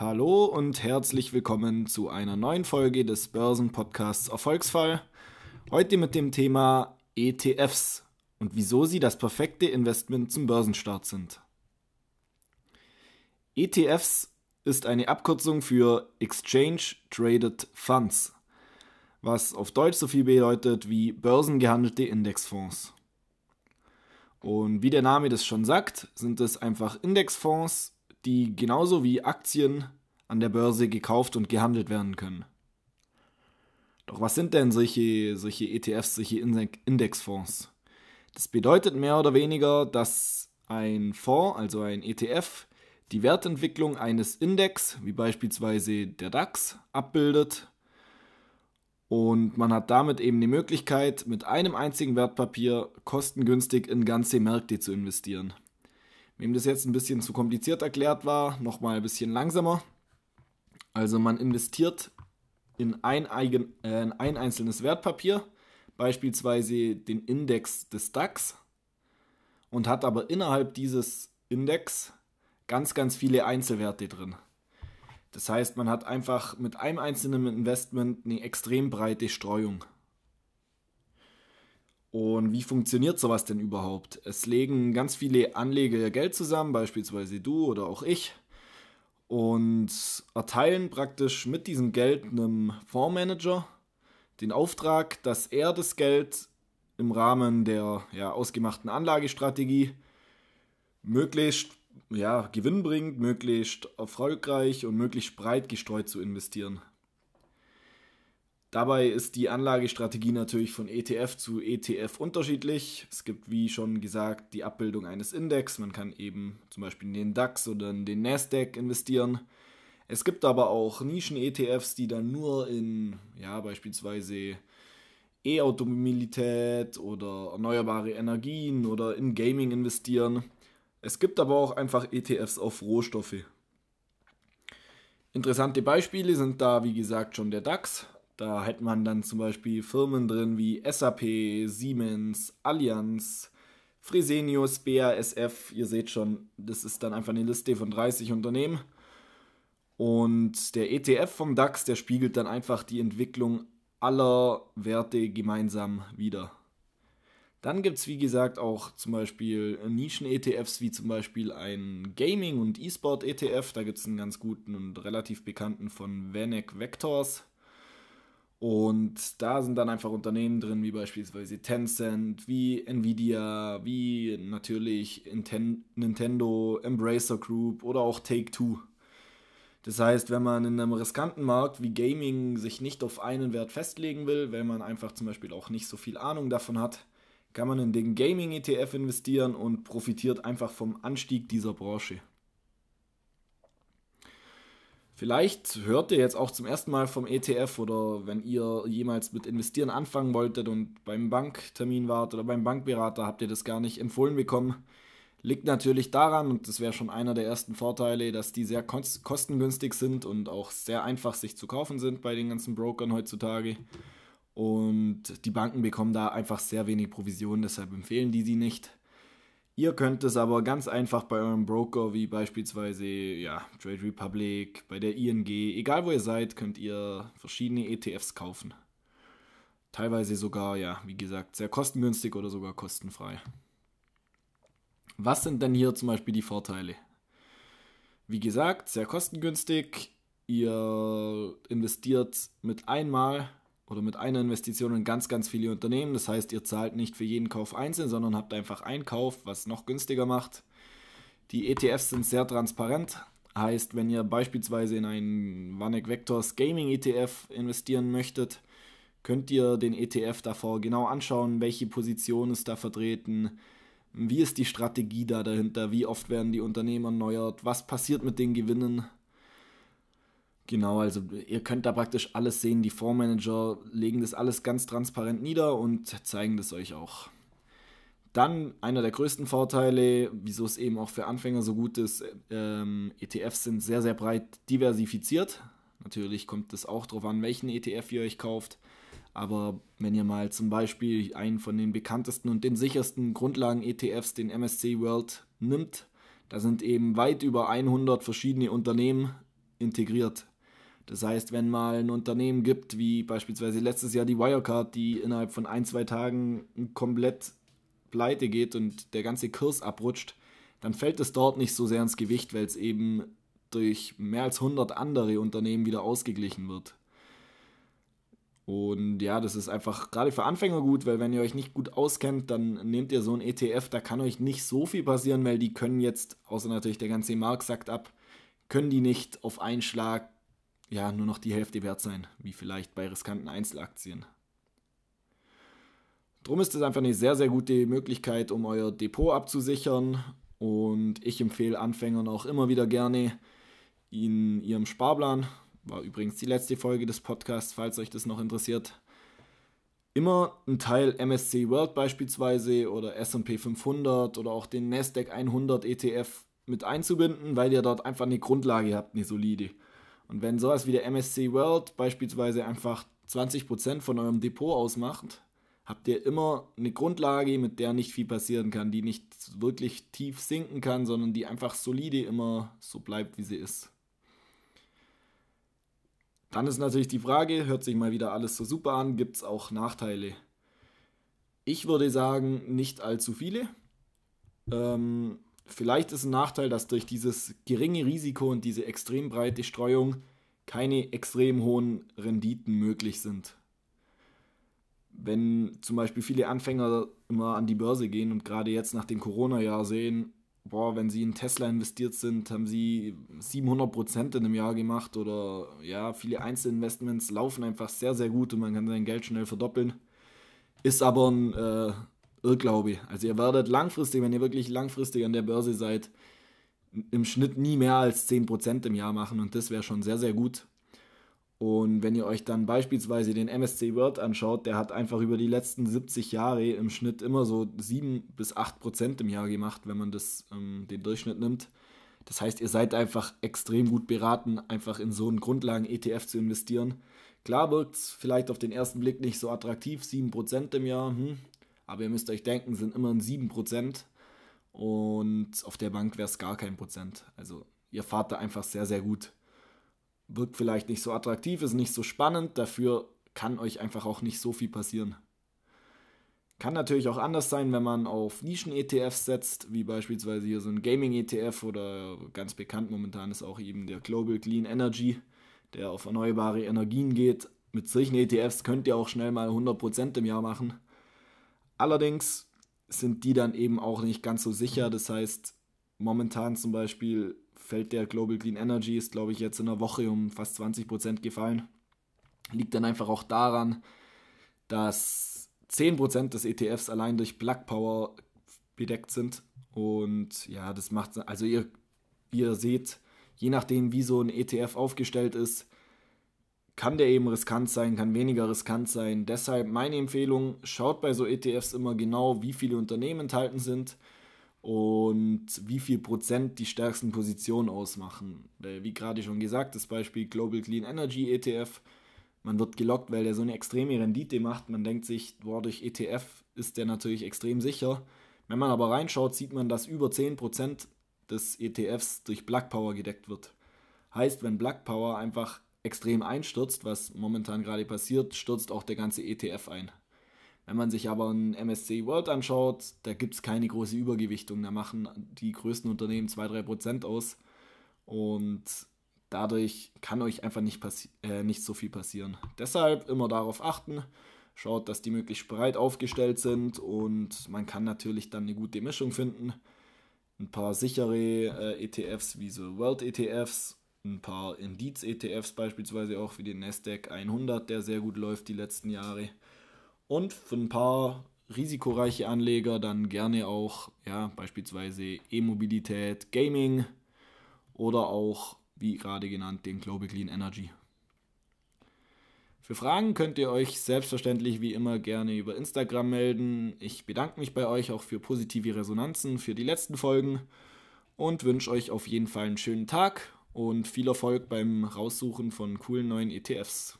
Hallo und herzlich willkommen zu einer neuen Folge des Börsenpodcasts Erfolgsfall. Heute mit dem Thema ETFs und wieso sie das perfekte Investment zum Börsenstart sind. ETFs ist eine Abkürzung für Exchange Traded Funds, was auf Deutsch so viel bedeutet wie börsengehandelte Indexfonds. Und wie der Name das schon sagt, sind es einfach Indexfonds, die genauso wie Aktien an der Börse gekauft und gehandelt werden können. Doch was sind denn solche, solche ETFs, solche Indexfonds? Das bedeutet mehr oder weniger, dass ein Fonds, also ein ETF, die Wertentwicklung eines Index, wie beispielsweise der DAX, abbildet. Und man hat damit eben die Möglichkeit, mit einem einzigen Wertpapier kostengünstig in ganze Märkte zu investieren. Wem das jetzt ein bisschen zu kompliziert erklärt war, nochmal ein bisschen langsamer. Also man investiert in ein, eigen, äh, in ein einzelnes Wertpapier, beispielsweise den Index des DAX, und hat aber innerhalb dieses Index ganz, ganz viele Einzelwerte drin. Das heißt, man hat einfach mit einem einzelnen Investment eine extrem breite Streuung. Und wie funktioniert sowas denn überhaupt? Es legen ganz viele Anleger Geld zusammen, beispielsweise du oder auch ich, und erteilen praktisch mit diesem Geld einem Fondsmanager den Auftrag, dass er das Geld im Rahmen der ja, ausgemachten Anlagestrategie möglichst ja, gewinnbringend, möglichst erfolgreich und möglichst breit gestreut zu investieren. Dabei ist die Anlagestrategie natürlich von ETF zu ETF unterschiedlich. Es gibt, wie schon gesagt, die Abbildung eines Index. Man kann eben zum Beispiel in den DAX oder in den Nasdaq investieren. Es gibt aber auch Nischen-ETFs, die dann nur in, ja, beispielsweise E-Automobilität oder erneuerbare Energien oder in Gaming investieren. Es gibt aber auch einfach ETFs auf Rohstoffe. Interessante Beispiele sind da, wie gesagt, schon der DAX. Da hätte man dann zum Beispiel Firmen drin wie SAP, Siemens, Allianz, Fresenius, BASF. Ihr seht schon, das ist dann einfach eine Liste von 30 Unternehmen. Und der ETF vom DAX, der spiegelt dann einfach die Entwicklung aller Werte gemeinsam wieder. Dann gibt es, wie gesagt, auch zum Beispiel Nischen-ETFs, wie zum Beispiel ein Gaming- und E-Sport-ETF. Da gibt es einen ganz guten und relativ bekannten von Vanek Vectors. Und da sind dann einfach Unternehmen drin, wie beispielsweise Tencent, wie Nvidia, wie natürlich Nintendo, Embracer Group oder auch Take-Two. Das heißt, wenn man in einem riskanten Markt wie Gaming sich nicht auf einen Wert festlegen will, wenn man einfach zum Beispiel auch nicht so viel Ahnung davon hat, kann man in den Gaming-ETF investieren und profitiert einfach vom Anstieg dieser Branche. Vielleicht hört ihr jetzt auch zum ersten Mal vom ETF oder wenn ihr jemals mit Investieren anfangen wolltet und beim Banktermin wart oder beim Bankberater habt ihr das gar nicht empfohlen bekommen. Liegt natürlich daran, und das wäre schon einer der ersten Vorteile, dass die sehr kostengünstig sind und auch sehr einfach sich zu kaufen sind bei den ganzen Brokern heutzutage. Und die Banken bekommen da einfach sehr wenig Provision, deshalb empfehlen die sie nicht. Ihr könnt es aber ganz einfach bei eurem Broker, wie beispielsweise ja, Trade Republic, bei der ING, egal wo ihr seid, könnt ihr verschiedene ETFs kaufen. Teilweise sogar, ja, wie gesagt, sehr kostengünstig oder sogar kostenfrei. Was sind denn hier zum Beispiel die Vorteile? Wie gesagt, sehr kostengünstig. Ihr investiert mit einmal oder mit einer Investition in ganz, ganz viele Unternehmen. Das heißt, ihr zahlt nicht für jeden Kauf einzeln, sondern habt einfach einen Kauf, was noch günstiger macht. Die ETFs sind sehr transparent. Heißt, wenn ihr beispielsweise in einen Vanek Vectors Gaming ETF investieren möchtet, könnt ihr den ETF davor genau anschauen, welche Position ist da vertreten, wie ist die Strategie da dahinter, wie oft werden die Unternehmen erneuert, was passiert mit den Gewinnen Genau, also ihr könnt da praktisch alles sehen. Die Fondsmanager legen das alles ganz transparent nieder und zeigen das euch auch. Dann einer der größten Vorteile, wieso es eben auch für Anfänger so gut ist, ähm, ETFs sind sehr, sehr breit diversifiziert. Natürlich kommt es auch darauf an, welchen ETF ihr euch kauft. Aber wenn ihr mal zum Beispiel einen von den bekanntesten und den sichersten Grundlagen-ETFs, den MSC World, nimmt, da sind eben weit über 100 verschiedene Unternehmen integriert. Das heißt, wenn mal ein Unternehmen gibt, wie beispielsweise letztes Jahr die Wirecard, die innerhalb von ein, zwei Tagen komplett pleite geht und der ganze Kurs abrutscht, dann fällt es dort nicht so sehr ins Gewicht, weil es eben durch mehr als 100 andere Unternehmen wieder ausgeglichen wird. Und ja, das ist einfach gerade für Anfänger gut, weil wenn ihr euch nicht gut auskennt, dann nehmt ihr so ein ETF, da kann euch nicht so viel passieren, weil die können jetzt, außer natürlich der ganze Markt sagt ab, können die nicht auf einen Schlag ja nur noch die Hälfte wert sein, wie vielleicht bei riskanten Einzelaktien. Drum ist es einfach eine sehr, sehr gute Möglichkeit, um euer Depot abzusichern. Und ich empfehle Anfängern auch immer wieder gerne in ihrem Sparplan, war übrigens die letzte Folge des Podcasts, falls euch das noch interessiert, immer einen Teil MSC World beispielsweise oder SP 500 oder auch den Nasdaq 100 ETF mit einzubinden, weil ihr dort einfach eine Grundlage habt, eine solide. Und wenn sowas wie der MSC World beispielsweise einfach 20% von eurem Depot ausmacht, habt ihr immer eine Grundlage, mit der nicht viel passieren kann, die nicht wirklich tief sinken kann, sondern die einfach solide immer so bleibt, wie sie ist. Dann ist natürlich die Frage, hört sich mal wieder alles so super an, gibt es auch Nachteile? Ich würde sagen, nicht allzu viele. Ähm, Vielleicht ist ein Nachteil, dass durch dieses geringe Risiko und diese extrem breite Streuung keine extrem hohen Renditen möglich sind. Wenn zum Beispiel viele Anfänger immer an die Börse gehen und gerade jetzt nach dem Corona-Jahr sehen, boah, wenn sie in Tesla investiert sind, haben sie 700 Prozent in einem Jahr gemacht oder ja, viele Einzelinvestments laufen einfach sehr, sehr gut und man kann sein Geld schnell verdoppeln. Ist aber ein äh, Irrglaube. Also ihr werdet langfristig, wenn ihr wirklich langfristig an der Börse seid, im Schnitt nie mehr als 10% im Jahr machen und das wäre schon sehr, sehr gut. Und wenn ihr euch dann beispielsweise den MSC World anschaut, der hat einfach über die letzten 70 Jahre im Schnitt immer so 7 bis 8% im Jahr gemacht, wenn man das, ähm, den Durchschnitt nimmt. Das heißt, ihr seid einfach extrem gut beraten, einfach in so einen Grundlagen-ETF zu investieren. Klar wirkt es vielleicht auf den ersten Blick nicht so attraktiv, 7% im Jahr, hm, aber ihr müsst euch denken, sind immer ein 7% und auf der Bank wäre es gar kein Prozent. Also ihr fahrt da einfach sehr, sehr gut. Wirkt vielleicht nicht so attraktiv, ist nicht so spannend, dafür kann euch einfach auch nicht so viel passieren. Kann natürlich auch anders sein, wenn man auf Nischen-ETFs setzt, wie beispielsweise hier so ein Gaming-ETF oder ganz bekannt momentan ist auch eben der Global Clean Energy, der auf erneuerbare Energien geht. Mit solchen ETFs könnt ihr auch schnell mal 100% im Jahr machen. Allerdings sind die dann eben auch nicht ganz so sicher. Das heißt, momentan zum Beispiel fällt der Global Clean Energy, ist glaube ich jetzt in einer Woche um fast 20% gefallen. Liegt dann einfach auch daran, dass 10% des ETFs allein durch Black Power bedeckt sind. Und ja, das macht, also ihr, ihr seht, je nachdem, wie so ein ETF aufgestellt ist, kann der eben riskant sein, kann weniger riskant sein. Deshalb meine Empfehlung, schaut bei so ETFs immer genau, wie viele Unternehmen enthalten sind und wie viel Prozent die stärksten Positionen ausmachen. Wie gerade schon gesagt, das Beispiel Global Clean Energy ETF. Man wird gelockt, weil der so eine extreme Rendite macht. Man denkt sich, boah, durch ETF ist der natürlich extrem sicher. Wenn man aber reinschaut, sieht man, dass über 10% des ETFs durch Black Power gedeckt wird. Heißt, wenn Black Power einfach extrem einstürzt, was momentan gerade passiert, stürzt auch der ganze ETF ein. Wenn man sich aber ein MSCI World anschaut, da gibt es keine große Übergewichtung. Da machen die größten Unternehmen 2-3% aus. Und dadurch kann euch einfach nicht, äh, nicht so viel passieren. Deshalb immer darauf achten. Schaut, dass die möglichst breit aufgestellt sind und man kann natürlich dann eine gute Mischung finden. Ein paar sichere äh, ETFs wie so World ETFs ein paar Indiz-ETFs beispielsweise auch wie den Nasdaq 100, der sehr gut läuft die letzten Jahre. Und für ein paar risikoreiche Anleger dann gerne auch ja, beispielsweise E-Mobilität, Gaming oder auch, wie gerade genannt, den Global Clean Energy. Für Fragen könnt ihr euch selbstverständlich wie immer gerne über Instagram melden. Ich bedanke mich bei euch auch für positive Resonanzen für die letzten Folgen und wünsche euch auf jeden Fall einen schönen Tag und viel Erfolg beim Raussuchen von coolen neuen ETFs.